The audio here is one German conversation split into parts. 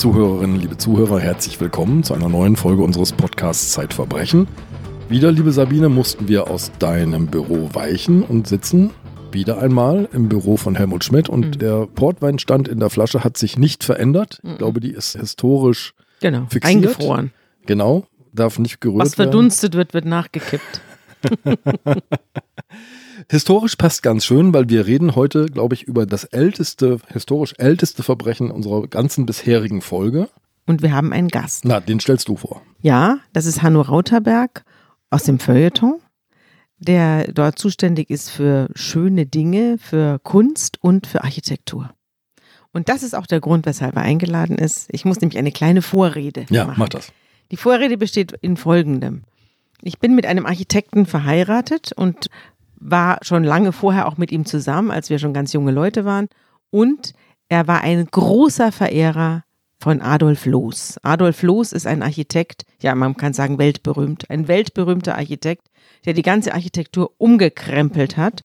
Liebe Zuhörerinnen, liebe Zuhörer, herzlich willkommen zu einer neuen Folge unseres Podcasts Zeitverbrechen. Wieder, liebe Sabine, mussten wir aus deinem Büro weichen und sitzen wieder einmal im Büro von Helmut Schmidt und mhm. der Portweinstand in der Flasche hat sich nicht verändert. Ich mhm. glaube, die ist historisch genau, fixiert. eingefroren. Genau, darf nicht gerührt werden. Was verdunstet werden. wird, wird nachgekippt. Historisch passt ganz schön, weil wir reden heute, glaube ich, über das älteste, historisch älteste Verbrechen unserer ganzen bisherigen Folge. Und wir haben einen Gast. Na, den stellst du vor. Ja, das ist Hanno Rauterberg aus dem Feuilleton, der dort zuständig ist für schöne Dinge, für Kunst und für Architektur. Und das ist auch der Grund, weshalb er eingeladen ist. Ich muss nämlich eine kleine Vorrede ja, machen. Ja, mach das. Die Vorrede besteht in folgendem. Ich bin mit einem Architekten verheiratet und war schon lange vorher auch mit ihm zusammen, als wir schon ganz junge Leute waren. Und er war ein großer Verehrer von Adolf Loos. Adolf Loos ist ein Architekt, ja, man kann sagen weltberühmt, ein weltberühmter Architekt, der die ganze Architektur umgekrempelt hat.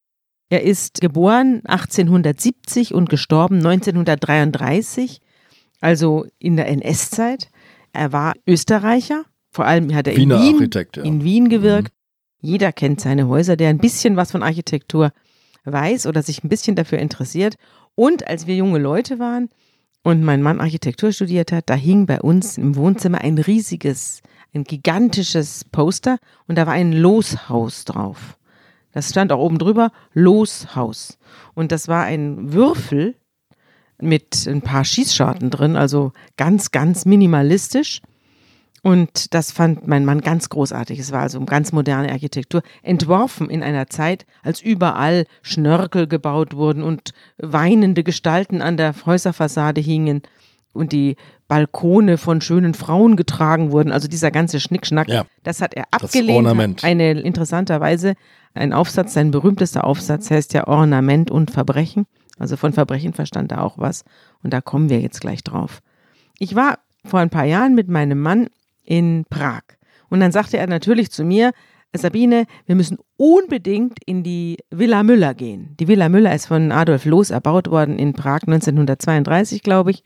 Er ist geboren 1870 und gestorben 1933, also in der NS-Zeit. Er war Österreicher, vor allem hat er in Wien, ja. in Wien gewirkt. Jeder kennt seine Häuser, der ein bisschen was von Architektur weiß oder sich ein bisschen dafür interessiert. Und als wir junge Leute waren und mein Mann Architektur studiert hat, da hing bei uns im Wohnzimmer ein riesiges, ein gigantisches Poster und da war ein Loshaus drauf. Das stand auch oben drüber, Loshaus. Und das war ein Würfel mit ein paar Schießscharten drin, also ganz, ganz minimalistisch. Und das fand mein Mann ganz großartig. Es war also ganz moderne Architektur, entworfen in einer Zeit, als überall Schnörkel gebaut wurden und weinende Gestalten an der Häuserfassade hingen und die Balkone von schönen Frauen getragen wurden. Also dieser ganze Schnickschnack, ja, das hat er abgelehnt. Hat eine interessanterweise ein Aufsatz, sein berühmtester Aufsatz heißt ja Ornament und Verbrechen. Also von Verbrechen verstand er auch was. Und da kommen wir jetzt gleich drauf. Ich war vor ein paar Jahren mit meinem Mann in Prag. Und dann sagte er natürlich zu mir, Sabine, wir müssen unbedingt in die Villa Müller gehen. Die Villa Müller ist von Adolf Loos erbaut worden in Prag 1932, glaube ich.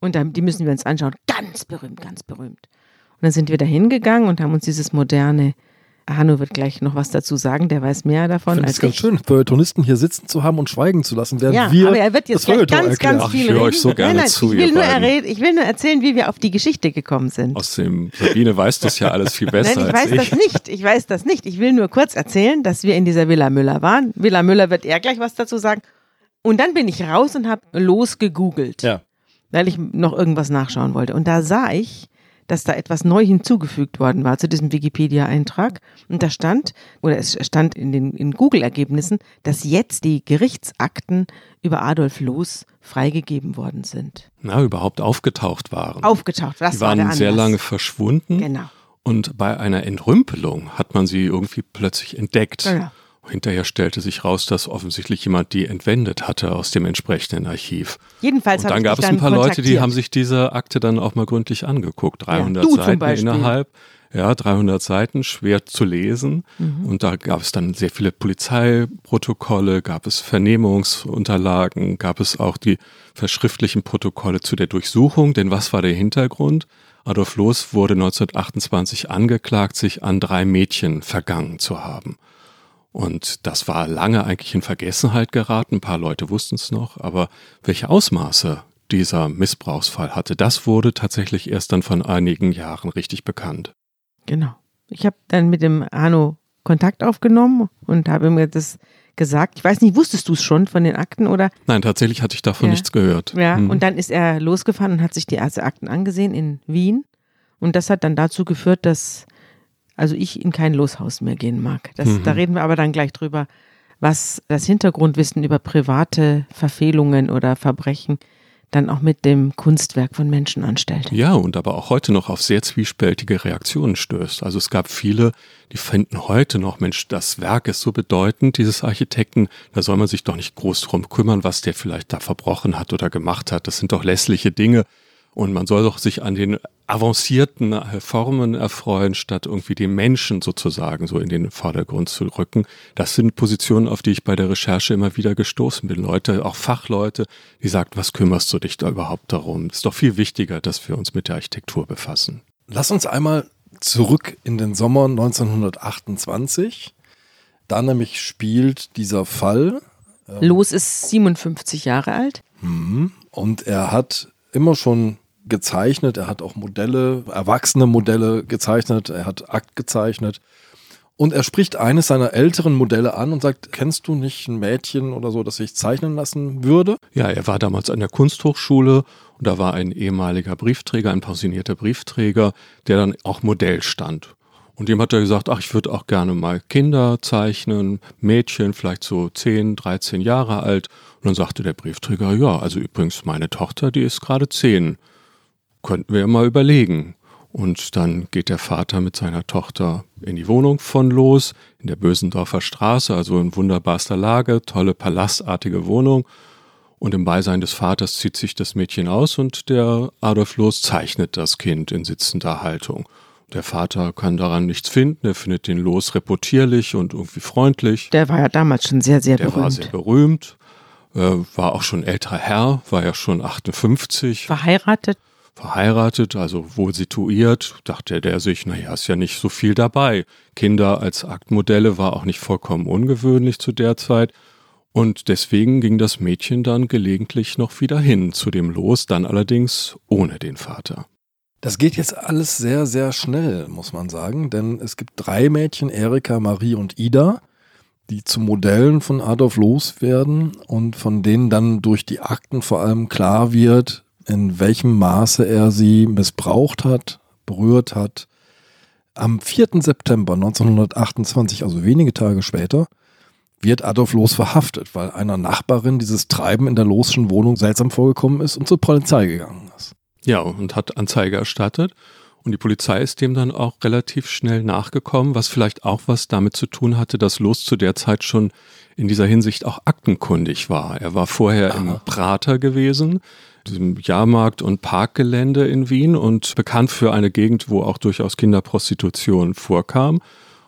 Und die müssen wir uns anschauen. Ganz berühmt, ganz berühmt. Und dann sind wir da hingegangen und haben uns dieses moderne Hanno wird gleich noch was dazu sagen, der weiß mehr davon. Ich finde es ganz ich. schön, Feuilletonisten hier sitzen zu haben und schweigen zu lassen, während ja, wir aber er wird jetzt das ganz, ganz viel Ach, ich höre euch so gerne nein, nein, zu, ich will, nur erred, ich will nur erzählen, wie wir auf die Geschichte gekommen sind. Außerdem, Sabine weiß das ja alles viel besser nein, ich weiß ich. das nicht, ich weiß das nicht. Ich will nur kurz erzählen, dass wir in dieser Villa Müller waren. Villa Müller wird er gleich was dazu sagen. Und dann bin ich raus und habe losgegoogelt, ja. weil ich noch irgendwas nachschauen wollte. Und da sah ich, dass da etwas neu hinzugefügt worden war zu diesem Wikipedia-Eintrag. Und da stand, oder es stand in den in Google-Ergebnissen, dass jetzt die Gerichtsakten über Adolf Loos freigegeben worden sind. Na, überhaupt aufgetaucht waren. Aufgetaucht, das die waren war sehr lange verschwunden. Genau. Und bei einer Entrümpelung hat man sie irgendwie plötzlich entdeckt. Genau. Hinterher stellte sich raus, dass offensichtlich jemand die entwendet hatte aus dem entsprechenden Archiv. Jedenfalls Und dann gab es ein paar Leute, die haben sich diese Akte dann auch mal gründlich angeguckt. 300 ja, Seiten innerhalb. Ja, 300 Seiten, schwer zu lesen. Mhm. Und da gab es dann sehr viele Polizeiprotokolle, gab es Vernehmungsunterlagen, gab es auch die verschriftlichen Protokolle zu der Durchsuchung. Denn was war der Hintergrund? Adolf Loos wurde 1928 angeklagt, sich an drei Mädchen vergangen zu haben. Und das war lange eigentlich in Vergessenheit geraten. Ein paar Leute wussten es noch, aber welche Ausmaße dieser Missbrauchsfall hatte, das wurde tatsächlich erst dann von einigen Jahren richtig bekannt. Genau. Ich habe dann mit dem Arno Kontakt aufgenommen und habe mir das gesagt. Ich weiß nicht, wusstest du es schon von den Akten oder? Nein, tatsächlich hatte ich davon ja. nichts gehört. Ja, hm. und dann ist er losgefahren und hat sich die ersten Akten angesehen in Wien. Und das hat dann dazu geführt, dass also ich in kein Loshaus mehr gehen mag. Das, mhm. Da reden wir aber dann gleich drüber, was das Hintergrundwissen über private Verfehlungen oder Verbrechen dann auch mit dem Kunstwerk von Menschen anstellt. Ja, und aber auch heute noch auf sehr zwiespältige Reaktionen stößt. Also es gab viele, die finden heute noch, Mensch, das Werk ist so bedeutend, dieses Architekten, da soll man sich doch nicht groß drum kümmern, was der vielleicht da verbrochen hat oder gemacht hat. Das sind doch lässliche Dinge. Und man soll doch sich an den avancierten Formen erfreuen, statt irgendwie den Menschen sozusagen so in den Vordergrund zu rücken. Das sind Positionen, auf die ich bei der Recherche immer wieder gestoßen bin. Leute, auch Fachleute, die sagen, was kümmerst du dich da überhaupt darum? Es ist doch viel wichtiger, dass wir uns mit der Architektur befassen. Lass uns einmal zurück in den Sommer 1928. Da nämlich spielt dieser Fall. Ähm, Los ist 57 Jahre alt. Mhm. Und er hat immer schon gezeichnet, er hat auch Modelle, erwachsene Modelle gezeichnet, er hat Akt gezeichnet. Und er spricht eines seiner älteren Modelle an und sagt, kennst du nicht ein Mädchen oder so, das ich zeichnen lassen würde? Ja, er war damals an der Kunsthochschule und da war ein ehemaliger Briefträger, ein pensionierter Briefträger, der dann auch Modell stand. Und dem hat er gesagt, ach, ich würde auch gerne mal Kinder zeichnen, Mädchen, vielleicht so 10, 13 Jahre alt. Und dann sagte der Briefträger, ja, also übrigens meine Tochter, die ist gerade 10 könnten wir mal überlegen. Und dann geht der Vater mit seiner Tochter in die Wohnung von los, in der Bösendorfer Straße, also in wunderbarster Lage, tolle palastartige Wohnung. Und im Beisein des Vaters zieht sich das Mädchen aus und der Adolf Loos zeichnet das Kind in sitzender Haltung. Der Vater kann daran nichts finden, er findet den Los reputierlich und irgendwie freundlich. Der war ja damals schon sehr, sehr der berühmt. Der war sehr berühmt, äh, war auch schon älterer Herr, war ja schon 58. Verheiratet? Verheiratet, also wohl situiert, dachte der sich, naja, ist ja nicht so viel dabei. Kinder als Aktmodelle war auch nicht vollkommen ungewöhnlich zu der Zeit. Und deswegen ging das Mädchen dann gelegentlich noch wieder hin zu dem Los, dann allerdings ohne den Vater. Das geht jetzt alles sehr, sehr schnell, muss man sagen, denn es gibt drei Mädchen, Erika, Marie und Ida, die zu Modellen von Adolf Loos werden und von denen dann durch die Akten vor allem klar wird, in welchem Maße er sie missbraucht hat, berührt hat. Am 4. September 1928, also wenige Tage später, wird Adolf Loos verhaftet, weil einer Nachbarin dieses Treiben in der Losschen Wohnung seltsam vorgekommen ist und zur Polizei gegangen ist. Ja, und hat Anzeige erstattet. Und die Polizei ist dem dann auch relativ schnell nachgekommen, was vielleicht auch was damit zu tun hatte, dass Loos zu der Zeit schon in dieser Hinsicht auch aktenkundig war. Er war vorher Aha. im Prater gewesen, diesem Jahrmarkt- und Parkgelände in Wien und bekannt für eine Gegend, wo auch durchaus Kinderprostitution vorkam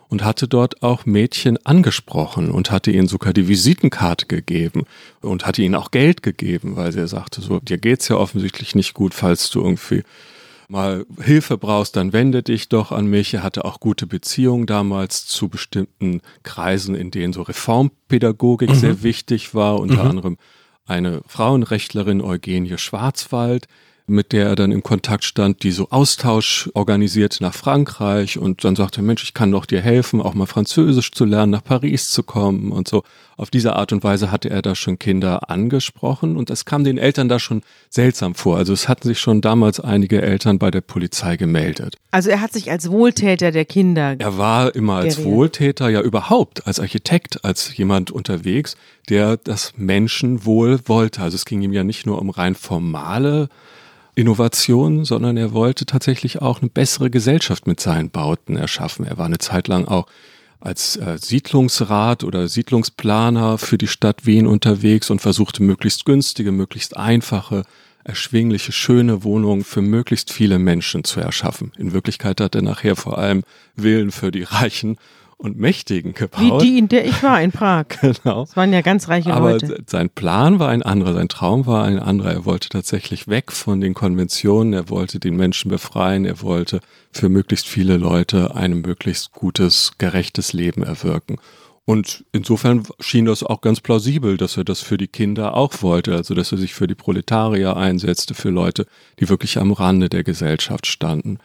und hatte dort auch Mädchen angesprochen und hatte ihnen sogar die Visitenkarte gegeben und hatte ihnen auch Geld gegeben, weil sie sagte, so, dir geht's ja offensichtlich nicht gut, falls du irgendwie mal Hilfe brauchst, dann wende dich doch an mich. Er hatte auch gute Beziehungen damals zu bestimmten Kreisen, in denen so Reformpädagogik mhm. sehr wichtig war, unter mhm. anderem eine Frauenrechtlerin Eugenie Schwarzwald, mit der er dann im Kontakt stand, die so Austausch organisiert nach Frankreich und dann sagte, Mensch, ich kann doch dir helfen, auch mal Französisch zu lernen, nach Paris zu kommen und so. Auf diese Art und Weise hatte er da schon Kinder angesprochen und es kam den Eltern da schon seltsam vor. Also es hatten sich schon damals einige Eltern bei der Polizei gemeldet. Also er hat sich als Wohltäter der Kinder. Er war immer als geredet. Wohltäter, ja überhaupt, als Architekt, als jemand unterwegs, der das Menschenwohl wollte. Also es ging ihm ja nicht nur um rein formale Innovation, sondern er wollte tatsächlich auch eine bessere Gesellschaft mit seinen Bauten erschaffen. Er war eine Zeit lang auch als äh, Siedlungsrat oder Siedlungsplaner für die Stadt Wien unterwegs und versuchte möglichst günstige, möglichst einfache, erschwingliche, schöne Wohnungen für möglichst viele Menschen zu erschaffen. In Wirklichkeit hat er nachher vor allem Willen für die Reichen und Mächtigen gebaut. Wie die, in der ich war, in Prag. genau. Das waren ja ganz reiche Aber Leute. sein Plan war ein anderer, sein Traum war ein anderer. Er wollte tatsächlich weg von den Konventionen, er wollte den Menschen befreien, er wollte für möglichst viele Leute ein möglichst gutes, gerechtes Leben erwirken. Und insofern schien das auch ganz plausibel, dass er das für die Kinder auch wollte, also dass er sich für die Proletarier einsetzte, für Leute, die wirklich am Rande der Gesellschaft standen.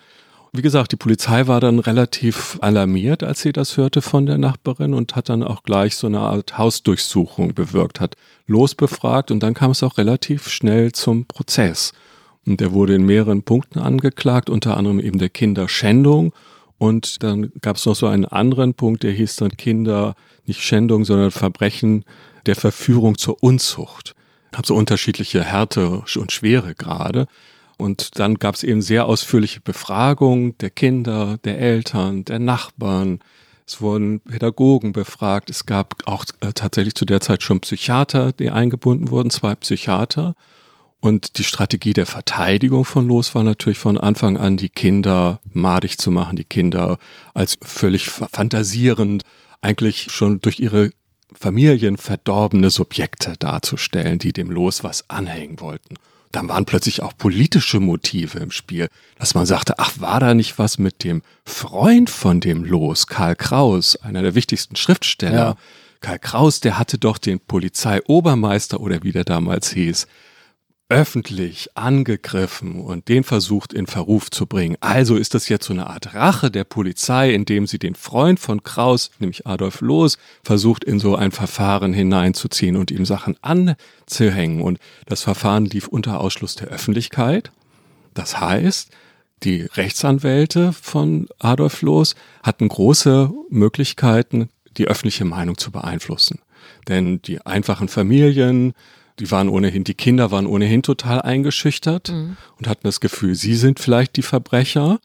Wie gesagt, die Polizei war dann relativ alarmiert, als sie das hörte von der Nachbarin und hat dann auch gleich so eine Art Hausdurchsuchung bewirkt, hat losbefragt und dann kam es auch relativ schnell zum Prozess. Und er wurde in mehreren Punkten angeklagt, unter anderem eben der Kinderschändung. Und dann gab es noch so einen anderen Punkt, der hieß dann Kinder, nicht Schändung, sondern Verbrechen der Verführung zur Unzucht. Habe so unterschiedliche Härte und Schwere gerade. Und dann gab es eben sehr ausführliche Befragungen der Kinder, der Eltern, der Nachbarn. Es wurden Pädagogen befragt. Es gab auch äh, tatsächlich zu der Zeit schon Psychiater, die eingebunden wurden, zwei Psychiater. Und die Strategie der Verteidigung von Los war natürlich von Anfang an, die Kinder madig zu machen, die Kinder als völlig fantasierend, eigentlich schon durch ihre Familien verdorbene Subjekte darzustellen, die dem Los was anhängen wollten. Dann waren plötzlich auch politische Motive im Spiel, dass man sagte, ach, war da nicht was mit dem Freund von dem Los, Karl Kraus, einer der wichtigsten Schriftsteller. Ja. Karl Kraus, der hatte doch den Polizeiobermeister oder wie der damals hieß, öffentlich angegriffen und den versucht in Verruf zu bringen. Also ist das jetzt so eine Art Rache der Polizei, indem sie den Freund von Kraus, nämlich Adolf Loos, versucht in so ein Verfahren hineinzuziehen und ihm Sachen anzuhängen. Und das Verfahren lief unter Ausschluss der Öffentlichkeit. Das heißt, die Rechtsanwälte von Adolf Loos hatten große Möglichkeiten, die öffentliche Meinung zu beeinflussen. Denn die einfachen Familien, die waren ohnehin, die Kinder waren ohnehin total eingeschüchtert mhm. und hatten das Gefühl, sie sind vielleicht die Verbrecher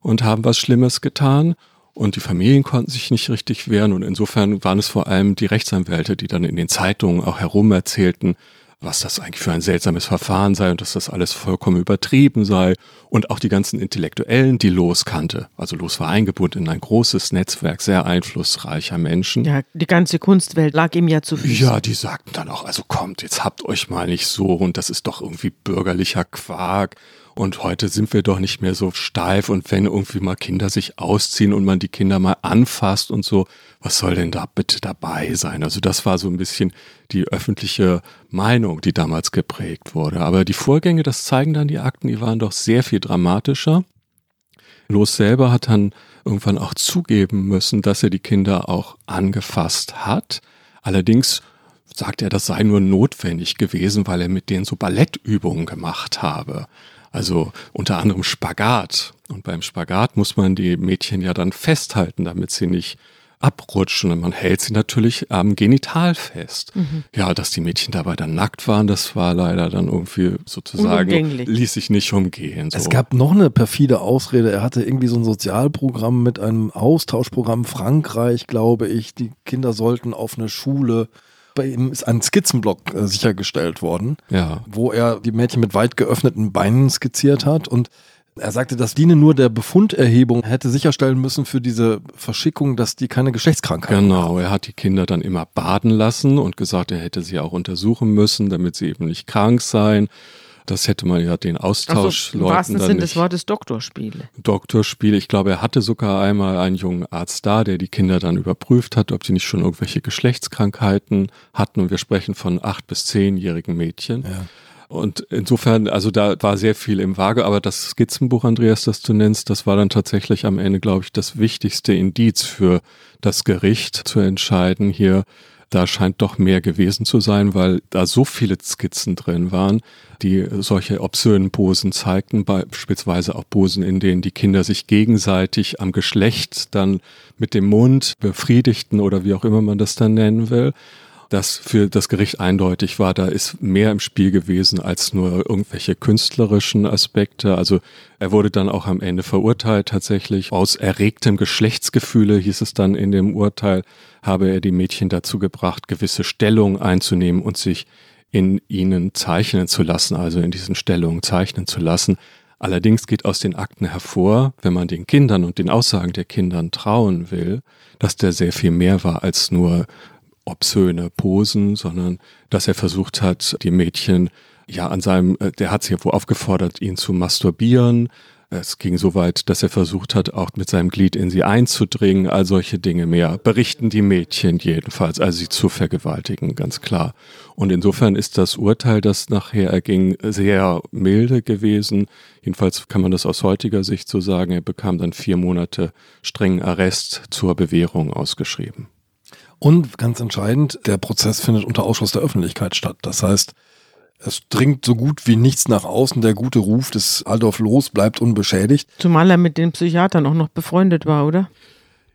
und haben was Schlimmes getan. Und die Familien konnten sich nicht richtig wehren. Und insofern waren es vor allem die Rechtsanwälte, die dann in den Zeitungen auch herum erzählten, was das eigentlich für ein seltsames Verfahren sei und dass das alles vollkommen übertrieben sei und auch die ganzen Intellektuellen, die Los kannte. Also Los war eingebunden in ein großes Netzwerk sehr einflussreicher Menschen. Ja, die ganze Kunstwelt lag ihm ja zu Füßen. Ja, die sagten dann auch, also kommt, jetzt habt euch mal nicht so und das ist doch irgendwie bürgerlicher Quark und heute sind wir doch nicht mehr so steif und wenn irgendwie mal Kinder sich ausziehen und man die Kinder mal anfasst und so, was soll denn da bitte dabei sein? Also das war so ein bisschen die öffentliche Meinung, die damals geprägt wurde. Aber die Vorgänge, das zeigen dann die Akten, die waren doch sehr viel dramatischer. Los selber hat dann irgendwann auch zugeben müssen, dass er die Kinder auch angefasst hat. Allerdings sagt er, das sei nur notwendig gewesen, weil er mit denen so Ballettübungen gemacht habe. Also unter anderem Spagat. Und beim Spagat muss man die Mädchen ja dann festhalten, damit sie nicht abrutschen und man hält sie natürlich am Genital fest. Mhm. Ja, dass die Mädchen dabei dann nackt waren, das war leider dann irgendwie sozusagen, ließ sich nicht umgehen. So. Es gab noch eine perfide Ausrede, er hatte irgendwie so ein Sozialprogramm mit einem Austauschprogramm Frankreich, glaube ich. Die Kinder sollten auf eine Schule bei ihm ist ein Skizzenblock äh, sichergestellt worden, ja. wo er die Mädchen mit weit geöffneten Beinen skizziert hat und er sagte, das diene nur der Befunderhebung, hätte sicherstellen müssen für diese Verschickung, dass die keine Geschlechtskrankheit Genau, haben. er hat die Kinder dann immer baden lassen und gesagt, er hätte sie auch untersuchen müssen, damit sie eben nicht krank seien. Das hätte man ja den Austausch so, Im wahrsten Sinne des Wortes Doktorspiele. Doktorspiele. Ich glaube, er hatte sogar einmal einen jungen Arzt da, der die Kinder dann überprüft hat, ob sie nicht schon irgendwelche Geschlechtskrankheiten hatten. Und wir sprechen von acht bis zehnjährigen Mädchen. Ja. Und insofern, also da war sehr viel im Waage, aber das Skizzenbuch, Andreas, das du nennst, das war dann tatsächlich am Ende, glaube ich, das wichtigste Indiz für das Gericht zu entscheiden hier, da scheint doch mehr gewesen zu sein, weil da so viele Skizzen drin waren, die solche obszönen Posen zeigten, beispielsweise auch Posen, in denen die Kinder sich gegenseitig am Geschlecht dann mit dem Mund befriedigten oder wie auch immer man das dann nennen will das für das Gericht eindeutig war, da ist mehr im Spiel gewesen als nur irgendwelche künstlerischen Aspekte. Also er wurde dann auch am Ende verurteilt tatsächlich. Aus erregtem Geschlechtsgefühle hieß es dann in dem Urteil, habe er die Mädchen dazu gebracht, gewisse Stellungen einzunehmen und sich in ihnen zeichnen zu lassen, also in diesen Stellungen zeichnen zu lassen. Allerdings geht aus den Akten hervor, wenn man den Kindern und den Aussagen der Kindern trauen will, dass der sehr viel mehr war als nur obszöne Posen, sondern dass er versucht hat, die Mädchen ja an seinem, äh, der hat sie ja wohl aufgefordert, ihn zu masturbieren. Es ging so weit, dass er versucht hat, auch mit seinem Glied in sie einzudringen, all solche Dinge mehr. Berichten die Mädchen jedenfalls, also sie zu vergewaltigen, ganz klar. Und insofern ist das Urteil, das nachher erging, sehr milde gewesen. Jedenfalls kann man das aus heutiger Sicht so sagen. Er bekam dann vier Monate strengen Arrest zur Bewährung ausgeschrieben. Und ganz entscheidend, der Prozess findet unter Ausschluss der Öffentlichkeit statt. Das heißt, es dringt so gut wie nichts nach außen. Der gute Ruf des Adolf Loos bleibt unbeschädigt. Zumal er mit den Psychiatern auch noch befreundet war, oder?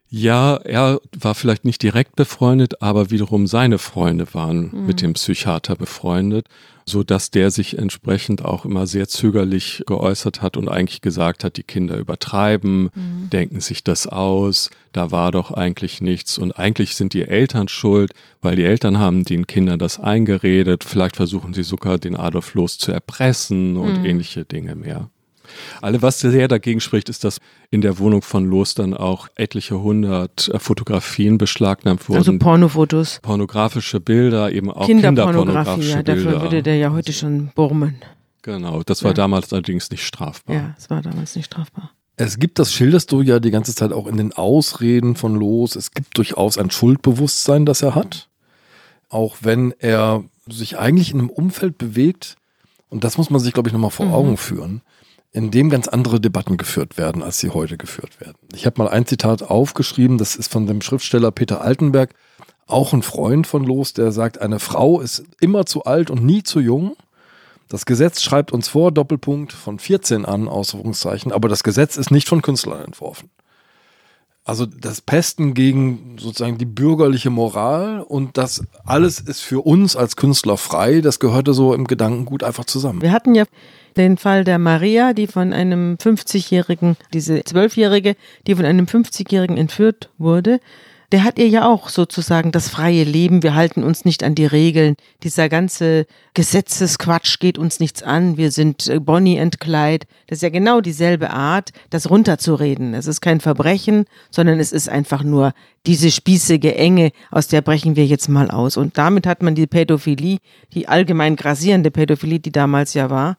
Ja, er war vielleicht nicht direkt befreundet, aber wiederum seine Freunde waren mhm. mit dem Psychiater befreundet, so dass der sich entsprechend auch immer sehr zögerlich geäußert hat und eigentlich gesagt hat, die Kinder übertreiben, mhm. denken sich das aus, da war doch eigentlich nichts und eigentlich sind die Eltern schuld, weil die Eltern haben den Kindern das eingeredet, vielleicht versuchen sie sogar den Adolf Loos zu erpressen und mhm. ähnliche Dinge mehr. Alle, was sehr dagegen spricht, ist, dass in der Wohnung von Los dann auch etliche hundert äh, Fotografien beschlagnahmt wurden. Also Pornofotos. Pornografische Bilder, eben auch Kinderpornografie. Ja, dafür Bilder. würde der ja heute schon burmen. Genau, das war ja. damals allerdings nicht strafbar. Ja, es war damals nicht strafbar. Es gibt, das schilderst du ja die ganze Zeit auch in den Ausreden von Los, es gibt durchaus ein Schuldbewusstsein, das er hat. Auch wenn er sich eigentlich in einem Umfeld bewegt, und das muss man sich, glaube ich, nochmal vor mhm. Augen führen, in dem ganz andere Debatten geführt werden, als sie heute geführt werden. Ich habe mal ein Zitat aufgeschrieben, das ist von dem Schriftsteller Peter Altenberg, auch ein Freund von Los, der sagt, eine Frau ist immer zu alt und nie zu jung. Das Gesetz schreibt uns vor, Doppelpunkt, von 14 an, Ausrufungszeichen, aber das Gesetz ist nicht von Künstlern entworfen. Also das Pesten gegen sozusagen die bürgerliche Moral und das alles ist für uns als Künstler frei, das gehörte so im Gedankengut einfach zusammen. Wir hatten ja den Fall der Maria, die von einem 50-Jährigen, diese Zwölfjährige, die von einem 50-Jährigen entführt wurde, der hat ihr ja auch sozusagen das freie Leben. Wir halten uns nicht an die Regeln. Dieser ganze Gesetzesquatsch geht uns nichts an. Wir sind äh, Bonnie and Clyde. Das ist ja genau dieselbe Art, das runterzureden. Es ist kein Verbrechen, sondern es ist einfach nur diese spießige Enge, aus der brechen wir jetzt mal aus. Und damit hat man die Pädophilie, die allgemein grassierende Pädophilie, die damals ja war,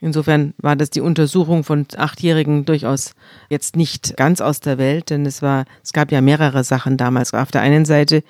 Insofern war das die Untersuchung von Achtjährigen durchaus jetzt nicht ganz aus der Welt, denn es war, es gab ja mehrere Sachen damals. Auf der einen Seite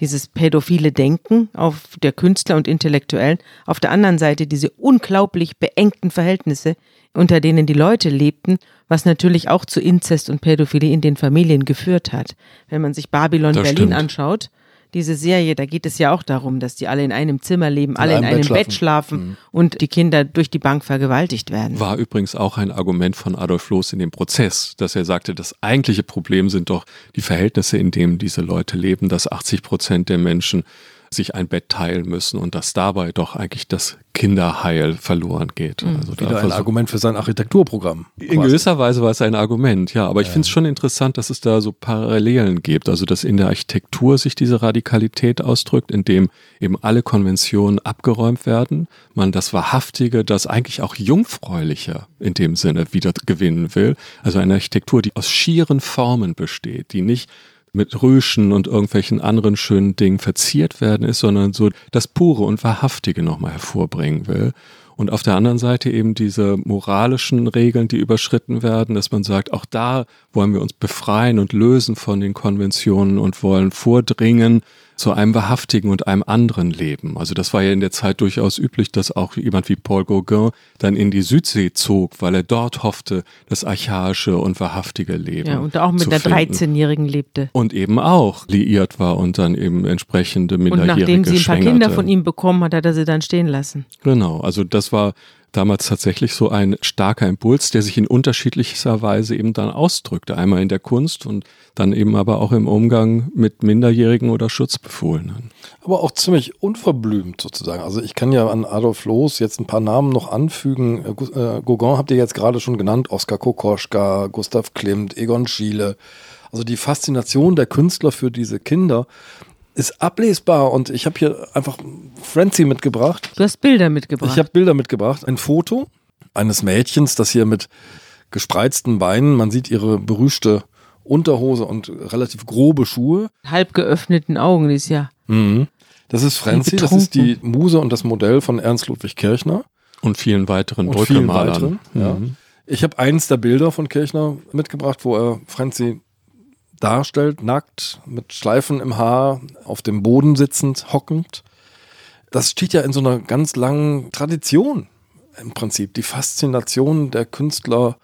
dieses pädophile Denken auf der Künstler und Intellektuellen, auf der anderen Seite diese unglaublich beengten Verhältnisse, unter denen die Leute lebten, was natürlich auch zu Inzest und Pädophilie in den Familien geführt hat. Wenn man sich Babylon das Berlin stimmt. anschaut, diese Serie, da geht es ja auch darum, dass die alle in einem Zimmer leben, in alle in einem Bett schlafen, Bett schlafen mhm. und die Kinder durch die Bank vergewaltigt werden. War übrigens auch ein Argument von Adolf Loos in dem Prozess, dass er sagte, das eigentliche Problem sind doch die Verhältnisse, in denen diese Leute leben, dass 80 Prozent der Menschen sich ein Bett teilen müssen und dass dabei doch eigentlich das Kinderheil verloren geht. Mhm. Also Wieder ein Argument für sein Architekturprogramm. In quasi. gewisser Weise war es ein Argument, ja. Aber ich ja. finde es schon interessant, dass es da so Parallelen gibt. Also dass in der Architektur sich diese Radikalität ausdrückt, indem eben alle Konventionen abgeräumt werden, man das Wahrhaftige, das eigentlich auch Jungfräuliche in dem Sinne wieder gewinnen will. Also eine Architektur, die aus schieren Formen besteht, die nicht mit Rüschen und irgendwelchen anderen schönen Dingen verziert werden ist, sondern so das Pure und Wahrhaftige nochmal hervorbringen will. Und auf der anderen Seite eben diese moralischen Regeln, die überschritten werden, dass man sagt, auch da wollen wir uns befreien und lösen von den Konventionen und wollen vordringen zu einem wahrhaftigen und einem anderen Leben. Also das war ja in der Zeit durchaus üblich, dass auch jemand wie Paul Gauguin dann in die Südsee zog, weil er dort hoffte, das archaische und wahrhaftige Leben. Ja, und auch mit der 13-Jährigen lebte. Und eben auch liiert war und dann eben entsprechende minderjährige Und nachdem sie ein paar Kinder von ihm bekommen hat, hat er sie dann stehen lassen. Genau, also das war damals tatsächlich so ein starker Impuls, der sich in unterschiedlicher Weise eben dann ausdrückte. Einmal in der Kunst und dann eben aber auch im Umgang mit Minderjährigen oder Schutzbefohlenen. Aber auch ziemlich unverblümt sozusagen. Also ich kann ja an Adolf Loos jetzt ein paar Namen noch anfügen. Äh, äh, Gauguin habt ihr jetzt gerade schon genannt, Oskar Kokoschka, Gustav Klimt, Egon Schiele. Also die Faszination der Künstler für diese Kinder ist ablesbar und ich habe hier einfach Frenzy mitgebracht. Du hast Bilder mitgebracht. Ich habe Bilder mitgebracht. Ein Foto eines Mädchens, das hier mit gespreizten Beinen, man sieht ihre berühmte Unterhose und relativ grobe Schuhe. Halb geöffneten Augen ist ja. Mhm. Das ist Frenzy, das ist die Muse und das Modell von Ernst Ludwig Kirchner. Und vielen weiteren und vielen weiteren, ja. Mhm. Ich habe eins der Bilder von Kirchner mitgebracht, wo er Frenzy darstellt, nackt, mit Schleifen im Haar, auf dem Boden sitzend, hockend. Das steht ja in so einer ganz langen Tradition im Prinzip. Die Faszination der Künstler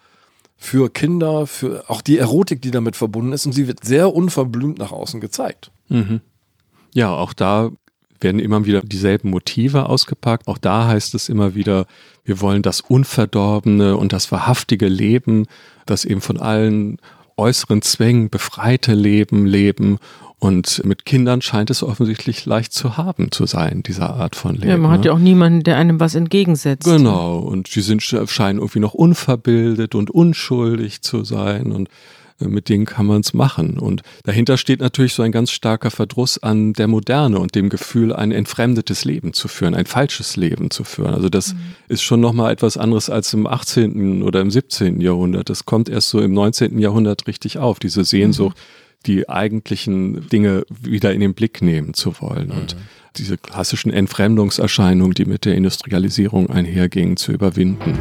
für Kinder, für auch die Erotik, die damit verbunden ist. Und sie wird sehr unverblümt nach außen gezeigt. Mhm. Ja, auch da werden immer wieder dieselben Motive ausgepackt. Auch da heißt es immer wieder, wir wollen das Unverdorbene und das wahrhaftige Leben, das eben von allen äußeren Zwängen befreite Leben leben Und mit Kindern scheint es offensichtlich leicht zu haben zu sein, dieser Art von Leben. Ja, man hat ne? ja auch niemanden, der einem was entgegensetzt. Genau, und sie sind, scheinen irgendwie noch unverbildet und unschuldig zu sein und mit denen kann man es machen. Und dahinter steht natürlich so ein ganz starker Verdruss an der Moderne und dem Gefühl, ein entfremdetes Leben zu führen, ein falsches Leben zu führen. Also das mhm. ist schon nochmal etwas anderes als im 18. oder im 17. Jahrhundert. Das kommt erst so im 19. Jahrhundert richtig auf, diese Sehnsucht. Mhm die eigentlichen Dinge wieder in den Blick nehmen zu wollen und mhm. diese klassischen Entfremdungserscheinungen, die mit der Industrialisierung einhergingen, zu überwinden.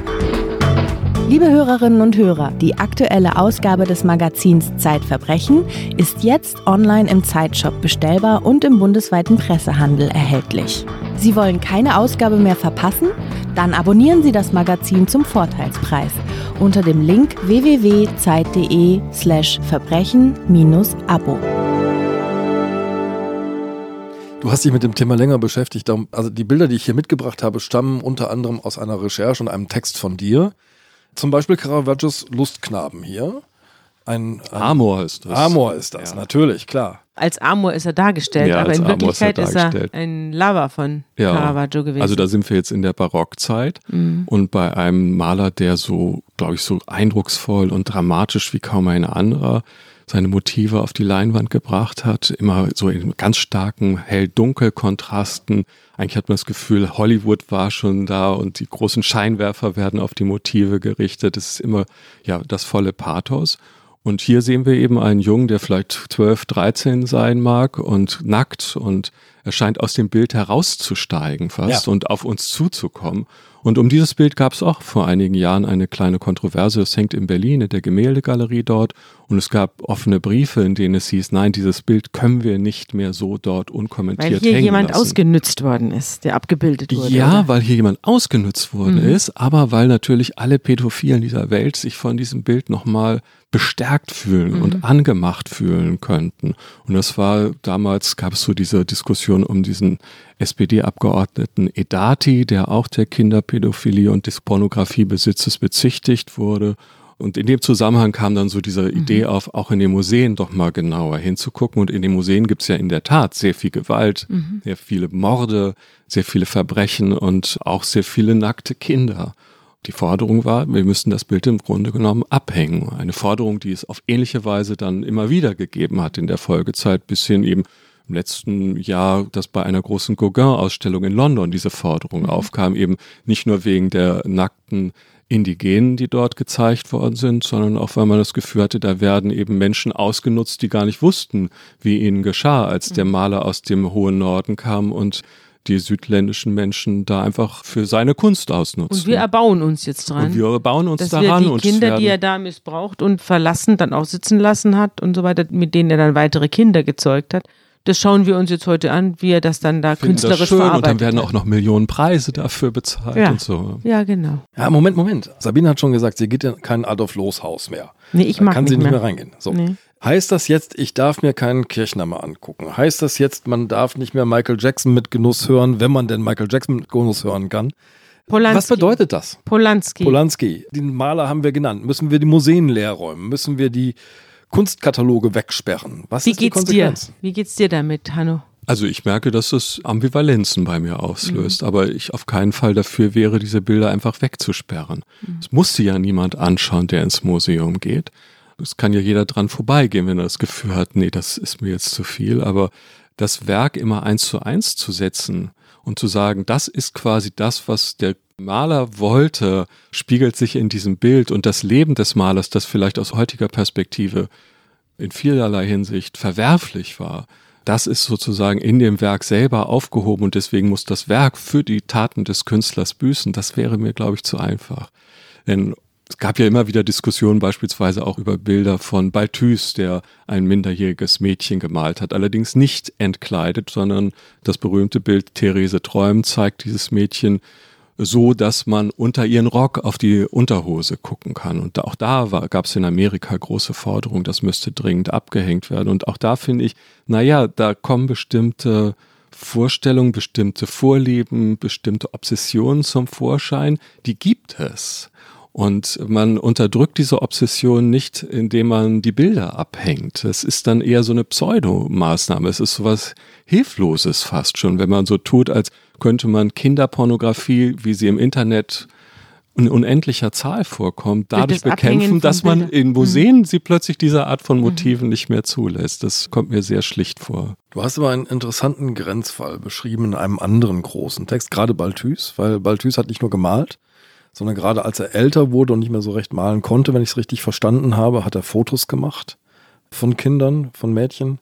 Liebe Hörerinnen und Hörer, die aktuelle Ausgabe des Magazins Zeitverbrechen ist jetzt online im Zeitshop bestellbar und im bundesweiten Pressehandel erhältlich. Sie wollen keine Ausgabe mehr verpassen? Dann abonnieren Sie das Magazin zum Vorteilspreis unter dem Link www.zeit.de slash Verbrechen-Abo. Du hast dich mit dem Thema länger beschäftigt. Also die Bilder, die ich hier mitgebracht habe, stammen unter anderem aus einer Recherche und einem Text von dir. Zum Beispiel Caravaggios Lustknaben hier. Ein, ein Amor ist das. Amor ist das, ja. natürlich, klar. Als Amor ist er dargestellt, ja, aber in Wirklichkeit ist er, ist er, ein Lover von ja. Caravaggio gewesen. Also da sind wir jetzt in der Barockzeit mhm. und bei einem Maler, der so, glaube ich, so eindrucksvoll und dramatisch wie kaum ein anderer seine Motive auf die Leinwand gebracht hat, immer so in ganz starken Hell-Dunkel-Kontrasten. Eigentlich hat man das Gefühl, Hollywood war schon da und die großen Scheinwerfer werden auf die Motive gerichtet. Es ist immer ja das volle Pathos. Und hier sehen wir eben einen Jungen, der vielleicht 12, 13 sein mag und nackt und er scheint aus dem Bild herauszusteigen fast ja. und auf uns zuzukommen. Und um dieses Bild gab es auch vor einigen Jahren eine kleine Kontroverse. Es hängt in Berlin in der Gemäldegalerie dort und es gab offene Briefe, in denen es hieß, nein, dieses Bild können wir nicht mehr so dort unkommentiert Weil hier hängen jemand lassen. ausgenützt worden ist, der abgebildet wurde. Ja, oder? weil hier jemand ausgenützt worden mhm. ist, aber weil natürlich alle Pädophilen dieser Welt sich von diesem Bild nochmal bestärkt fühlen mhm. und angemacht fühlen könnten. Und das war damals, gab es so diese Diskussion um diesen SPD-Abgeordneten Edati, der auch der Kinderpädophilie und des Pornografiebesitzes bezichtigt wurde. Und in dem Zusammenhang kam dann so diese mhm. Idee auf, auch in den Museen doch mal genauer hinzugucken. Und in den Museen gibt's ja in der Tat sehr viel Gewalt, mhm. sehr viele Morde, sehr viele Verbrechen und auch sehr viele nackte Kinder. Die Forderung war, wir müssten das Bild im Grunde genommen abhängen. Eine Forderung, die es auf ähnliche Weise dann immer wieder gegeben hat in der Folgezeit, bis hin eben im letzten Jahr, dass bei einer großen Gauguin-Ausstellung in London diese Forderung mhm. aufkam, eben nicht nur wegen der nackten Indigenen, die dort gezeigt worden sind, sondern auch, weil man das Gefühl hatte, da werden eben Menschen ausgenutzt, die gar nicht wussten, wie ihnen geschah, als der mhm. Maler aus dem hohen Norden kam und die südländischen Menschen da einfach für seine Kunst ausnutzen. Und wir erbauen uns jetzt dran. Und wir erbauen uns dass daran. Wir die Kinder, die er da missbraucht und verlassen, dann auch sitzen lassen hat und so weiter, mit denen er dann weitere Kinder gezeugt hat, das schauen wir uns jetzt heute an, wie er das dann da Finden künstlerisch das schön verarbeitet. Und dann werden auch noch Millionen Preise dafür bezahlt ja. und so. Ja, genau. Ja, Moment, Moment. Sabine hat schon gesagt, sie geht in kein Adolf Loos Haus mehr. Nee, ich mag da kann nicht sie nicht mehr, mehr reingehen. So. Nee. Heißt das jetzt, ich darf mir keinen Kirchner mehr angucken? Heißt das jetzt, man darf nicht mehr Michael Jackson mit Genuss hören, wenn man denn Michael Jackson mit Genuss hören kann? Polanski. Was bedeutet das? Polanski. Polanski. Den Maler haben wir genannt. Müssen wir die Museen leer räumen? Müssen wir die Kunstkataloge wegsperren? Was Wie ist die geht's Konsequenz? dir? Wie geht's dir damit, Hanno? Also ich merke, dass es Ambivalenzen bei mir auslöst, mhm. aber ich auf keinen Fall dafür wäre, diese Bilder einfach wegzusperren. Mhm. Es muss sie ja niemand anschauen, der ins Museum geht. Es kann ja jeder dran vorbeigehen, wenn er das Gefühl hat, nee, das ist mir jetzt zu viel. Aber das Werk immer eins zu eins zu setzen und zu sagen, das ist quasi das, was der Maler wollte, spiegelt sich in diesem Bild und das Leben des Malers, das vielleicht aus heutiger Perspektive in vielerlei Hinsicht verwerflich war, das ist sozusagen in dem Werk selber aufgehoben und deswegen muss das Werk für die Taten des Künstlers büßen. Das wäre mir, glaube ich, zu einfach. Denn es gab ja immer wieder Diskussionen beispielsweise auch über Bilder von Balthus, der ein minderjähriges Mädchen gemalt hat, allerdings nicht entkleidet, sondern das berühmte Bild Therese Träumen zeigt dieses Mädchen so, dass man unter ihren Rock auf die Unterhose gucken kann. Und auch da gab es in Amerika große Forderungen, das müsste dringend abgehängt werden. Und auch da finde ich, naja, da kommen bestimmte Vorstellungen, bestimmte Vorlieben, bestimmte Obsessionen zum Vorschein, die gibt es. Und man unterdrückt diese Obsession nicht, indem man die Bilder abhängt. Es ist dann eher so eine Pseudomaßnahme. Es ist sowas Hilfloses fast schon, wenn man so tut, als könnte man Kinderpornografie, wie sie im Internet in unendlicher Zahl vorkommt, dadurch das bekämpfen, dass man in Museen mhm. sie plötzlich diese Art von Motiven mhm. nicht mehr zulässt. Das kommt mir sehr schlicht vor. Du hast aber einen interessanten Grenzfall beschrieben in einem anderen großen Text, gerade Balthus, weil Balthus hat nicht nur gemalt, sondern gerade als er älter wurde und nicht mehr so recht malen konnte, wenn ich es richtig verstanden habe, hat er Fotos gemacht von Kindern, von Mädchen,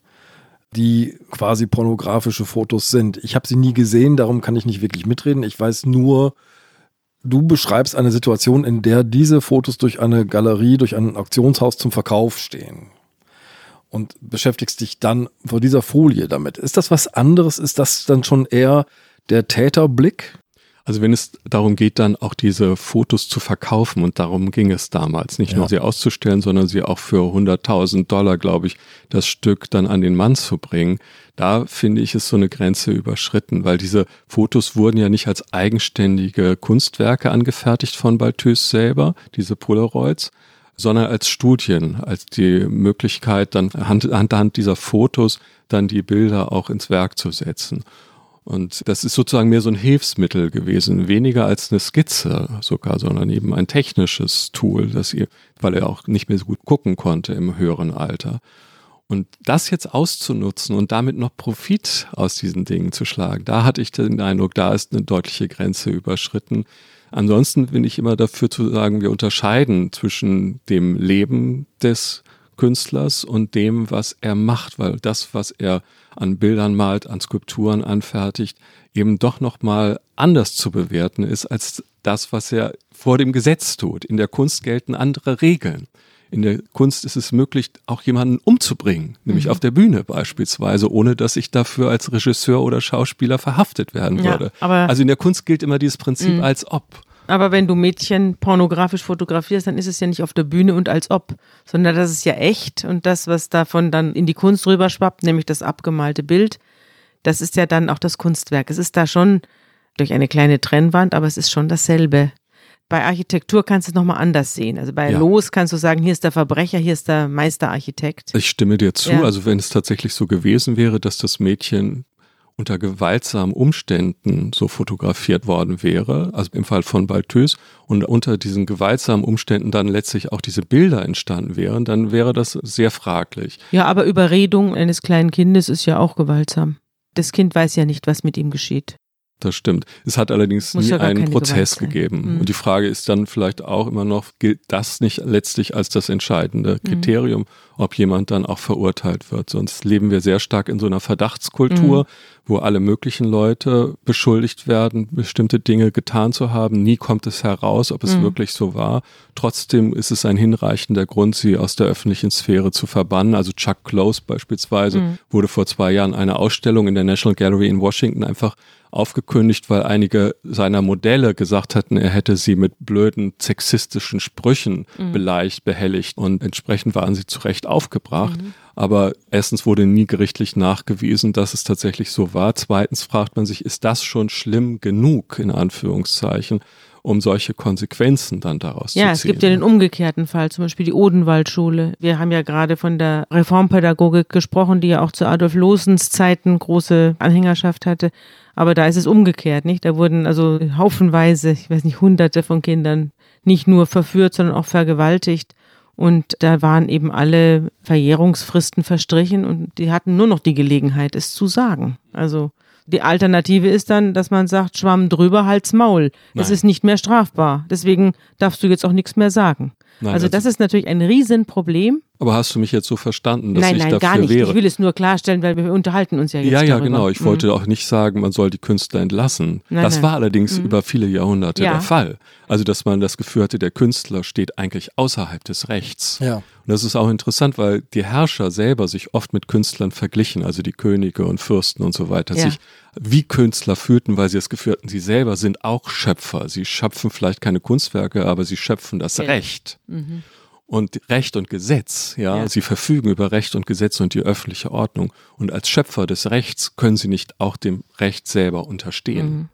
die quasi pornografische Fotos sind. Ich habe sie nie gesehen, darum kann ich nicht wirklich mitreden. Ich weiß nur, du beschreibst eine Situation, in der diese Fotos durch eine Galerie, durch ein Auktionshaus zum Verkauf stehen. Und beschäftigst dich dann vor dieser Folie damit. Ist das was anderes? Ist das dann schon eher der Täterblick? Also wenn es darum geht, dann auch diese Fotos zu verkaufen und darum ging es damals, nicht ja. nur sie auszustellen, sondern sie auch für 100.000 Dollar, glaube ich, das Stück dann an den Mann zu bringen, da finde ich es so eine Grenze überschritten, weil diese Fotos wurden ja nicht als eigenständige Kunstwerke angefertigt von Balthus selber, diese Polaroids, sondern als Studien, als die Möglichkeit, dann anhand dieser Fotos dann die Bilder auch ins Werk zu setzen. Und das ist sozusagen mehr so ein Hilfsmittel gewesen, weniger als eine Skizze sogar, sondern eben ein technisches Tool, das ihr, weil er auch nicht mehr so gut gucken konnte im höheren Alter. Und das jetzt auszunutzen und damit noch Profit aus diesen Dingen zu schlagen, da hatte ich den Eindruck, da ist eine deutliche Grenze überschritten. Ansonsten bin ich immer dafür zu sagen, wir unterscheiden zwischen dem Leben des Künstlers und dem, was er macht, weil das, was er an Bildern malt, an Skulpturen anfertigt, eben doch noch mal anders zu bewerten ist als das, was er vor dem Gesetz tut. In der Kunst gelten andere Regeln. In der Kunst ist es möglich, auch jemanden umzubringen, nämlich mhm. auf der Bühne beispielsweise, ohne dass ich dafür als Regisseur oder Schauspieler verhaftet werden würde. Ja, also in der Kunst gilt immer dieses Prinzip mhm. als ob. Aber wenn du Mädchen pornografisch fotografierst, dann ist es ja nicht auf der Bühne und als ob, sondern das ist ja echt und das, was davon dann in die Kunst rüber schwappt, nämlich das abgemalte Bild, das ist ja dann auch das Kunstwerk. Es ist da schon durch eine kleine Trennwand, aber es ist schon dasselbe. Bei Architektur kannst du es nochmal anders sehen. Also bei ja. Los kannst du sagen, hier ist der Verbrecher, hier ist der Meisterarchitekt. Ich stimme dir zu. Ja. Also wenn es tatsächlich so gewesen wäre, dass das Mädchen unter gewaltsamen Umständen so fotografiert worden wäre, also im Fall von Balthus, und unter diesen gewaltsamen Umständen dann letztlich auch diese Bilder entstanden wären, dann wäre das sehr fraglich. Ja, aber Überredung eines kleinen Kindes ist ja auch gewaltsam. Das Kind weiß ja nicht, was mit ihm geschieht. Das stimmt. Es hat allerdings Muss nie einen Prozess gegeben. Mhm. Und die Frage ist dann vielleicht auch immer noch, gilt das nicht letztlich als das entscheidende mhm. Kriterium, mhm. Ob jemand dann auch verurteilt wird? Sonst leben wir sehr stark in so einer Verdachtskultur, mhm. wo alle möglichen Leute beschuldigt werden, bestimmte Dinge getan zu haben. Nie kommt es heraus, ob es mhm. wirklich so war. Trotzdem ist es ein hinreichender Grund, sie aus der öffentlichen Sphäre zu verbannen. Also Chuck Close beispielsweise mhm. wurde vor zwei Jahren eine Ausstellung in der National Gallery in Washington einfach aufgekündigt, weil einige seiner Modelle gesagt hatten, er hätte sie mit blöden sexistischen Sprüchen mhm. beleicht, behelligt und entsprechend waren sie zu Recht aufgebracht. Mhm. Aber erstens wurde nie gerichtlich nachgewiesen, dass es tatsächlich so war. Zweitens fragt man sich, ist das schon schlimm genug, in Anführungszeichen, um solche Konsequenzen dann daraus ja, zu ziehen. Ja, es gibt ja den umgekehrten Fall, zum Beispiel die Odenwaldschule. Wir haben ja gerade von der Reformpädagogik gesprochen, die ja auch zu Adolf Losens Zeiten große Anhängerschaft hatte. Aber da ist es umgekehrt, nicht? Da wurden also haufenweise, ich weiß nicht, hunderte von Kindern nicht nur verführt, sondern auch vergewaltigt. Und da waren eben alle Verjährungsfristen verstrichen und die hatten nur noch die Gelegenheit, es zu sagen. Also die Alternative ist dann, dass man sagt, Schwamm drüber, Hals Maul. Es ist nicht mehr strafbar. Deswegen darfst du jetzt auch nichts mehr sagen. Nein, also das ist natürlich ein Riesenproblem. Aber hast du mich jetzt so verstanden, dass nein, ich nein, dafür gar nicht. wäre? Ich will es nur klarstellen, weil wir unterhalten uns ja jetzt Ja, ja, darüber. genau. Ich mhm. wollte auch nicht sagen, man soll die Künstler entlassen. Nein, das nein. war allerdings mhm. über viele Jahrhunderte ja. der Fall. Also, dass man das Gefühl hatte, der Künstler steht eigentlich außerhalb des Rechts. Ja. Und das ist auch interessant, weil die Herrscher selber sich oft mit Künstlern verglichen, also die Könige und Fürsten und so weiter, ja. sich wie Künstler fühlten, weil sie das Gefühl hatten, sie selber sind auch Schöpfer. Sie schöpfen vielleicht keine Kunstwerke, aber sie schöpfen das ja. Recht. Mhm und Recht und Gesetz, ja? ja, sie verfügen über Recht und Gesetz und die öffentliche Ordnung. Und als Schöpfer des Rechts können sie nicht auch dem Recht selber unterstehen. Mhm.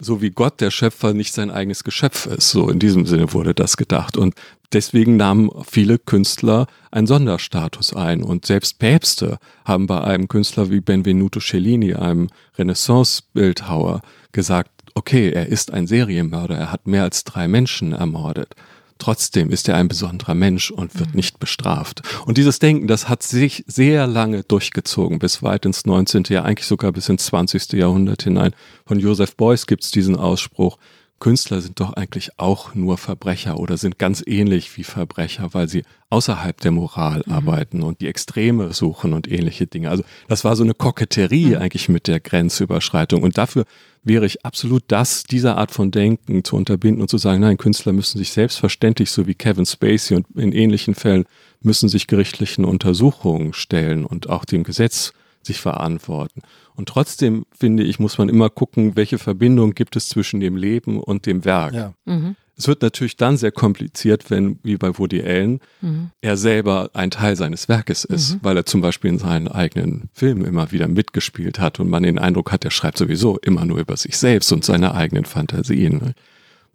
So wie Gott, der Schöpfer, nicht sein eigenes Geschöpf ist. So in diesem Sinne wurde das gedacht. Und deswegen nahmen viele Künstler einen Sonderstatus ein. Und selbst Päpste haben bei einem Künstler wie Benvenuto Cellini, einem Renaissance-Bildhauer, gesagt, okay, er ist ein Serienmörder, er hat mehr als drei Menschen ermordet. Trotzdem ist er ein besonderer Mensch und wird mhm. nicht bestraft. Und dieses Denken, das hat sich sehr lange durchgezogen, bis weit ins 19. Jahr, eigentlich sogar bis ins 20. Jahrhundert hinein. Von Joseph Beuys gibt es diesen Ausspruch, Künstler sind doch eigentlich auch nur Verbrecher oder sind ganz ähnlich wie Verbrecher, weil sie außerhalb der Moral mhm. arbeiten und die Extreme suchen und ähnliche Dinge. Also das war so eine Koketterie mhm. eigentlich mit der Grenzüberschreitung. Und dafür wäre ich absolut das, diese Art von Denken zu unterbinden und zu sagen, nein, Künstler müssen sich selbstverständlich, so wie Kevin Spacey und in ähnlichen Fällen, müssen sich gerichtlichen Untersuchungen stellen und auch dem Gesetz sich verantworten. Und trotzdem, finde ich, muss man immer gucken, welche Verbindung gibt es zwischen dem Leben und dem Werk. Ja. Mhm. Es wird natürlich dann sehr kompliziert, wenn, wie bei Woody Allen, mhm. er selber ein Teil seines Werkes ist, mhm. weil er zum Beispiel in seinen eigenen Filmen immer wieder mitgespielt hat und man den Eindruck hat, er schreibt sowieso immer nur über sich selbst und seine eigenen Fantasien.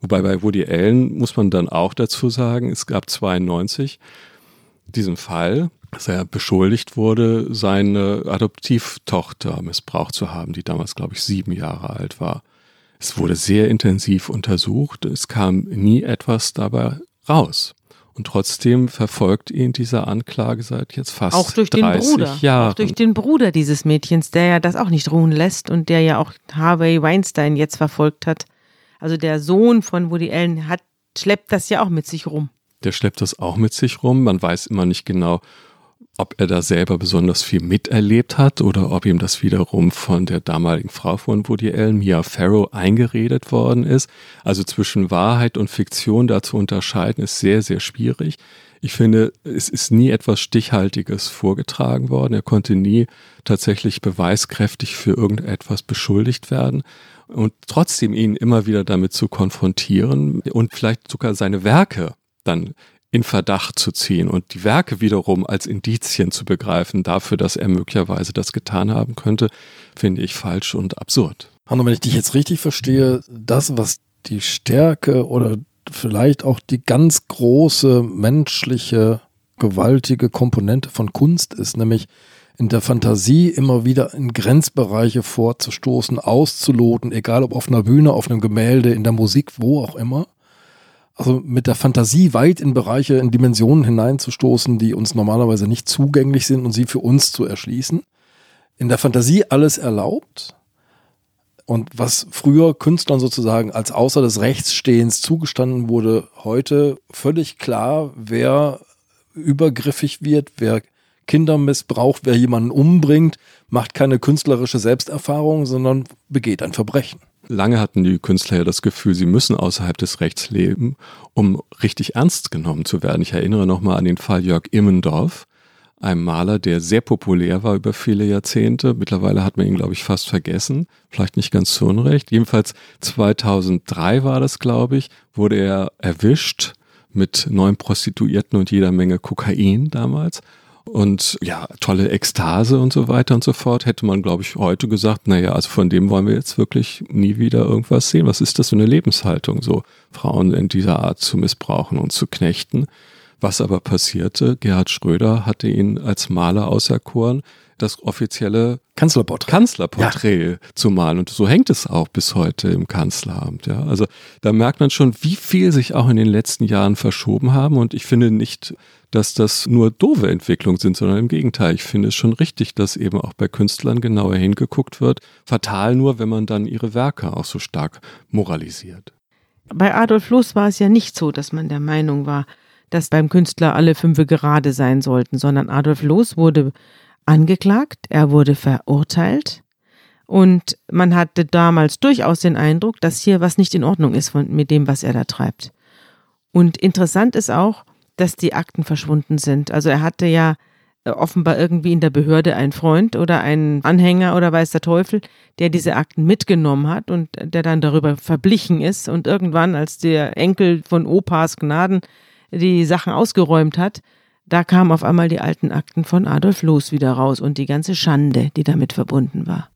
Wobei bei Woody Allen muss man dann auch dazu sagen, es gab 92 diesen Fall, dass er beschuldigt wurde, seine Adoptivtochter missbraucht zu haben, die damals, glaube ich, sieben Jahre alt war. Es wurde sehr intensiv untersucht, es kam nie etwas dabei raus. Und trotzdem verfolgt ihn diese Anklage seit jetzt fast auch durch 30 den Bruder, Jahren. Auch durch den Bruder dieses Mädchens, der ja das auch nicht ruhen lässt und der ja auch Harvey Weinstein jetzt verfolgt hat. Also der Sohn von Woody Allen hat, schleppt das ja auch mit sich rum. Der schleppt das auch mit sich rum. Man weiß immer nicht genau, ob er da selber besonders viel miterlebt hat oder ob ihm das wiederum von der damaligen Frau von Woody Allen, Mia Farrow, eingeredet worden ist. Also zwischen Wahrheit und Fiktion da zu unterscheiden, ist sehr, sehr schwierig. Ich finde, es ist nie etwas Stichhaltiges vorgetragen worden. Er konnte nie tatsächlich beweiskräftig für irgendetwas beschuldigt werden. Und trotzdem ihn immer wieder damit zu konfrontieren und vielleicht sogar seine Werke dann in Verdacht zu ziehen und die Werke wiederum als Indizien zu begreifen dafür, dass er möglicherweise das getan haben könnte, finde ich falsch und absurd. Hanno, wenn ich dich jetzt richtig verstehe, das, was die Stärke oder vielleicht auch die ganz große menschliche, gewaltige Komponente von Kunst ist, nämlich in der Fantasie immer wieder in Grenzbereiche vorzustoßen, auszuloten, egal ob auf einer Bühne, auf einem Gemälde, in der Musik, wo auch immer also mit der Fantasie weit in Bereiche, in Dimensionen hineinzustoßen, die uns normalerweise nicht zugänglich sind und sie für uns zu erschließen. In der Fantasie alles erlaubt. Und was früher Künstlern sozusagen als außer des Rechtsstehens zugestanden wurde, heute völlig klar, wer übergriffig wird, wer Kinder missbraucht, wer jemanden umbringt, macht keine künstlerische Selbsterfahrung, sondern begeht ein Verbrechen. Lange hatten die Künstler ja das Gefühl, sie müssen außerhalb des Rechts leben, um richtig ernst genommen zu werden. Ich erinnere nochmal an den Fall Jörg Immendorf, einem Maler, der sehr populär war über viele Jahrzehnte. Mittlerweile hat man ihn, glaube ich, fast vergessen. Vielleicht nicht ganz zu Unrecht. Jedenfalls 2003 war das, glaube ich, wurde er erwischt mit neun Prostituierten und jeder Menge Kokain damals und ja, tolle Ekstase und so weiter und so fort, hätte man, glaube ich, heute gesagt, naja, also von dem wollen wir jetzt wirklich nie wieder irgendwas sehen. Was ist das für eine Lebenshaltung, so Frauen in dieser Art zu missbrauchen und zu knechten? Was aber passierte, Gerhard Schröder hatte ihn als Maler auserkoren, das offizielle Kanzlerporträt, Kanzlerporträt ja. zu malen. Und so hängt es auch bis heute im Kanzleramt. Ja, also da merkt man schon, wie viel sich auch in den letzten Jahren verschoben haben. Und ich finde nicht, dass das nur doofe Entwicklungen sind, sondern im Gegenteil. Ich finde es schon richtig, dass eben auch bei Künstlern genauer hingeguckt wird. Fatal nur, wenn man dann ihre Werke auch so stark moralisiert. Bei Adolf Loos war es ja nicht so, dass man der Meinung war, dass beim Künstler alle Fünfe gerade sein sollten, sondern Adolf Loos wurde angeklagt, er wurde verurteilt und man hatte damals durchaus den Eindruck, dass hier was nicht in Ordnung ist von, mit dem, was er da treibt. Und interessant ist auch, dass die Akten verschwunden sind. Also er hatte ja äh, offenbar irgendwie in der Behörde einen Freund oder einen Anhänger oder weiß der Teufel, der diese Akten mitgenommen hat und der dann darüber verblichen ist. Und irgendwann, als der Enkel von Opas Gnaden die Sachen ausgeräumt hat, da kamen auf einmal die alten Akten von Adolf Loos wieder raus und die ganze Schande, die damit verbunden war.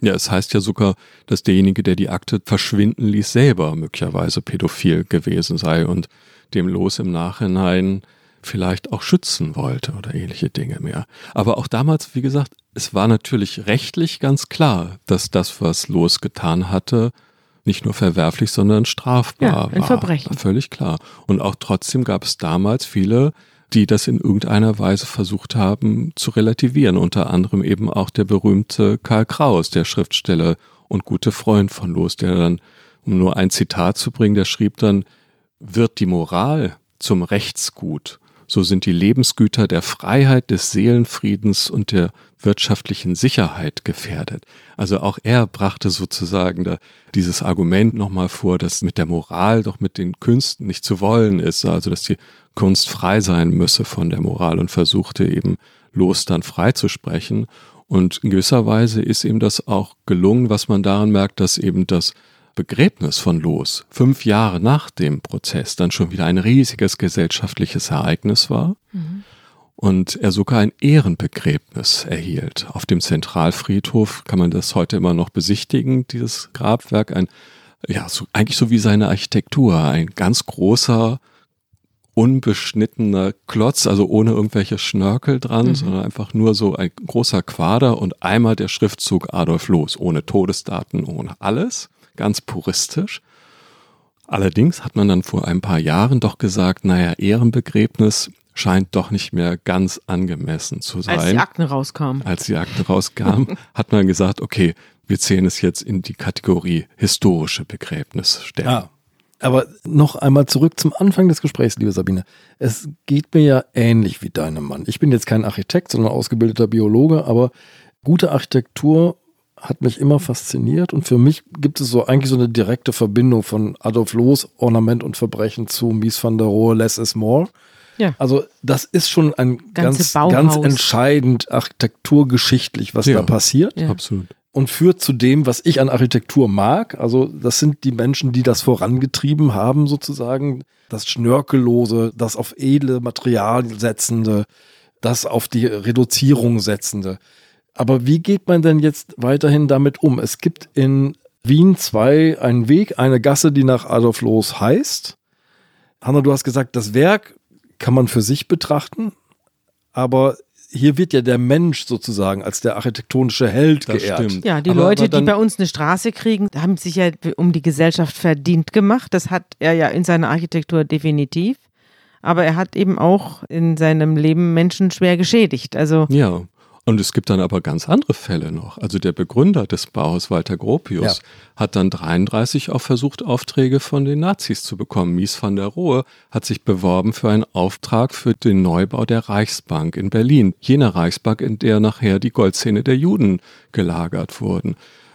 Ja, es heißt ja sogar, dass derjenige, der die Akte verschwinden ließ, selber möglicherweise pädophil gewesen sei und dem Los im Nachhinein vielleicht auch schützen wollte oder ähnliche Dinge mehr. Aber auch damals, wie gesagt, es war natürlich rechtlich ganz klar, dass das, was Los getan hatte, nicht nur verwerflich, sondern strafbar ja, ein war. Verbrechen. Völlig klar. Und auch trotzdem gab es damals viele, die das in irgendeiner Weise versucht haben zu relativieren. Unter anderem eben auch der berühmte Karl Kraus, der Schriftsteller und gute Freund von Los, der dann, um nur ein Zitat zu bringen, der schrieb dann, wird die Moral zum Rechtsgut, so sind die Lebensgüter der Freiheit, des Seelenfriedens und der wirtschaftlichen Sicherheit gefährdet. Also auch er brachte sozusagen da dieses Argument nochmal vor, dass mit der Moral doch mit den Künsten nicht zu wollen ist, also dass die Kunst frei sein müsse von der Moral und versuchte eben los dann frei zu sprechen. Und in gewisser Weise ist ihm das auch gelungen, was man daran merkt, dass eben das Begräbnis von Los fünf Jahre nach dem Prozess dann schon wieder ein riesiges gesellschaftliches Ereignis war mhm. Und er sogar ein Ehrenbegräbnis erhielt. Auf dem Zentralfriedhof kann man das heute immer noch besichtigen, dieses Grabwerk, ein ja, so, eigentlich so wie seine Architektur, ein ganz großer, unbeschnittener Klotz, also ohne irgendwelche Schnörkel dran, mhm. sondern einfach nur so ein großer Quader und einmal der Schriftzug Adolf Loos, ohne Todesdaten, ohne alles ganz puristisch. Allerdings hat man dann vor ein paar Jahren doch gesagt, naja, Ehrenbegräbnis scheint doch nicht mehr ganz angemessen zu sein. Als die Akten rauskamen. Als die Akten rauskamen, hat man gesagt, okay, wir zählen es jetzt in die Kategorie historische Begräbnisstätten. Ja. Aber noch einmal zurück zum Anfang des Gesprächs, liebe Sabine. Es geht mir ja ähnlich wie deinem Mann. Ich bin jetzt kein Architekt, sondern ausgebildeter Biologe, aber gute Architektur hat mich immer fasziniert und für mich gibt es so eigentlich so eine direkte Verbindung von Adolf Loos Ornament und Verbrechen zu Mies van der Rohe Less is More. Ja. Also das ist schon ein ganz, ganz entscheidend architekturgeschichtlich, was ja. da passiert. Ja. Absolut. Und führt zu dem, was ich an Architektur mag. Also das sind die Menschen, die das vorangetrieben haben, sozusagen. Das Schnörkellose, das auf edle Materialien setzende, das auf die Reduzierung setzende. Aber wie geht man denn jetzt weiterhin damit um? Es gibt in Wien 2 einen Weg, eine Gasse, die nach Adolf Loos heißt. Hanna, du hast gesagt, das Werk kann man für sich betrachten, aber hier wird ja der Mensch sozusagen als der architektonische Held das geehrt. Stimmt. Ja, die aber, Leute, aber die bei uns eine Straße kriegen, haben sich ja um die Gesellschaft verdient gemacht. Das hat er ja in seiner Architektur definitiv. Aber er hat eben auch in seinem Leben Menschen schwer geschädigt. Also ja. Und es gibt dann aber ganz andere Fälle noch. Also der Begründer des Bauhaus, Walter Gropius, ja. hat dann 33 auch versucht, Aufträge von den Nazis zu bekommen. Mies van der Rohe hat sich beworben für einen Auftrag für den Neubau der Reichsbank in Berlin. Jener Reichsbank, in der nachher die Goldzähne der Juden gelagert wurden.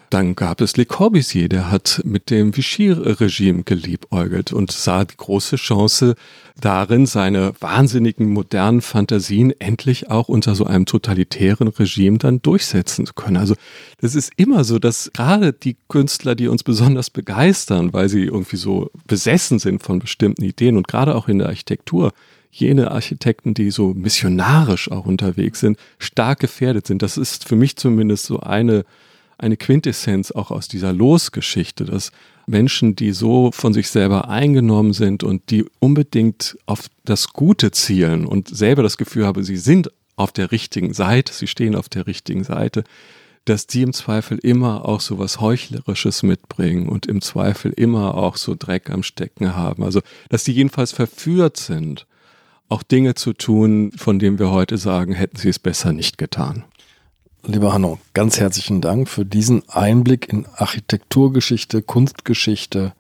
Dann gab es Le Corbusier, der hat mit dem Vichy-Regime geliebäugelt und sah die große Chance darin, seine wahnsinnigen modernen Fantasien endlich auch unter so einem totalitären Regime dann durchsetzen zu können. Also das ist immer so, dass gerade die Künstler, die uns besonders begeistern, weil sie irgendwie so besessen sind von bestimmten Ideen und gerade auch in der Architektur, jene Architekten, die so missionarisch auch unterwegs sind, stark gefährdet sind. Das ist für mich zumindest so eine eine Quintessenz auch aus dieser Losgeschichte, dass Menschen, die so von sich selber eingenommen sind und die unbedingt auf das Gute zielen und selber das Gefühl haben, sie sind auf der richtigen Seite, sie stehen auf der richtigen Seite, dass die im Zweifel immer auch so was Heuchlerisches mitbringen und im Zweifel immer auch so Dreck am Stecken haben. Also, dass die jedenfalls verführt sind, auch Dinge zu tun, von denen wir heute sagen, hätten sie es besser nicht getan. Lieber Hanno, ganz herzlichen Dank für diesen Einblick in Architekturgeschichte, Kunstgeschichte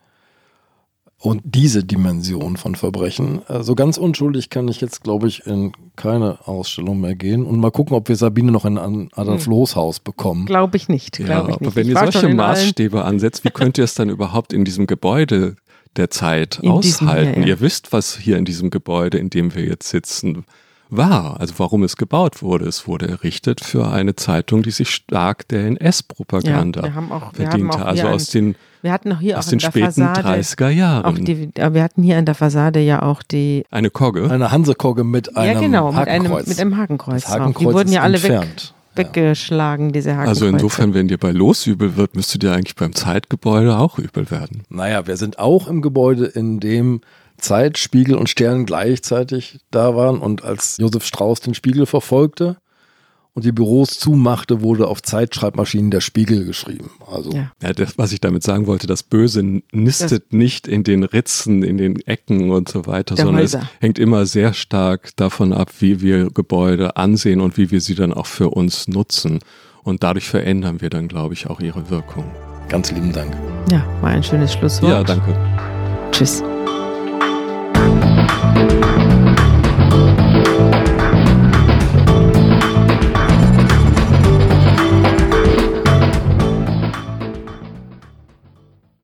und diese Dimension von Verbrechen. So also ganz unschuldig kann ich jetzt, glaube ich, in keine Ausstellung mehr gehen und mal gucken, ob wir Sabine noch in ein Adolf hm. Loos Haus bekommen. Glaube ich nicht. Ja, ich nicht. aber wenn ich ihr solche Maßstäbe ansetzt, wie könnt ihr es dann überhaupt in diesem Gebäude der Zeit in aushalten? Diesem, ja, ja. Ihr wisst, was hier in diesem Gebäude, in dem wir jetzt sitzen, war, also warum es gebaut wurde. Es wurde errichtet für eine Zeitung, die sich stark der NS-Propaganda ja, verdiente. also aus den, wir hatten auch hier aus auch den späten Fassade 30er Jahren. Die, wir hatten hier an der Fassade ja auch die eine Kogge, eine Hansekogge mit einem ja, genau, Hakenkreuz. Mit einem, mit einem Hakenkreuz. Das Hakenkreuz die wurden ja alle entfernt. weg weggeschlagen, diese Hakenkreuze. Also insofern, wenn dir bei Los übel wird, müsste dir eigentlich beim Zeitgebäude auch übel werden. Naja, wir sind auch im Gebäude, in dem Zeit, Spiegel und Stern gleichzeitig da waren und als Josef Strauß den Spiegel verfolgte, und die Büros zumachte, wurde auf Zeitschreibmaschinen der Spiegel geschrieben. Also ja. ja das, was ich damit sagen wollte, das Böse nistet das nicht in den Ritzen, in den Ecken und so weiter, sondern Häuser. es hängt immer sehr stark davon ab, wie wir Gebäude ansehen und wie wir sie dann auch für uns nutzen. Und dadurch verändern wir dann, glaube ich, auch ihre Wirkung. Ganz lieben Dank. Ja, war ein schönes Schlusswort. Ja, danke. Tschüss. Thank you.